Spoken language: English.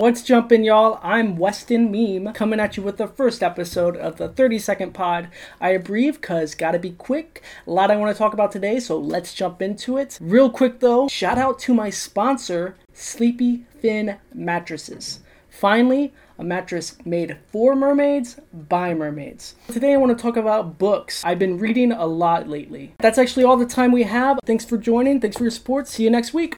What's jumping, y'all. I'm Westin Meme coming at you with the first episode of the 30 second pod. I abbreviate because gotta be quick. A lot I want to talk about today, so let's jump into it. Real quick though, shout out to my sponsor, Sleepy Thin Mattresses. Finally, a mattress made for mermaids by mermaids. Today I want to talk about books. I've been reading a lot lately. That's actually all the time we have. Thanks for joining. Thanks for your support. See you next week.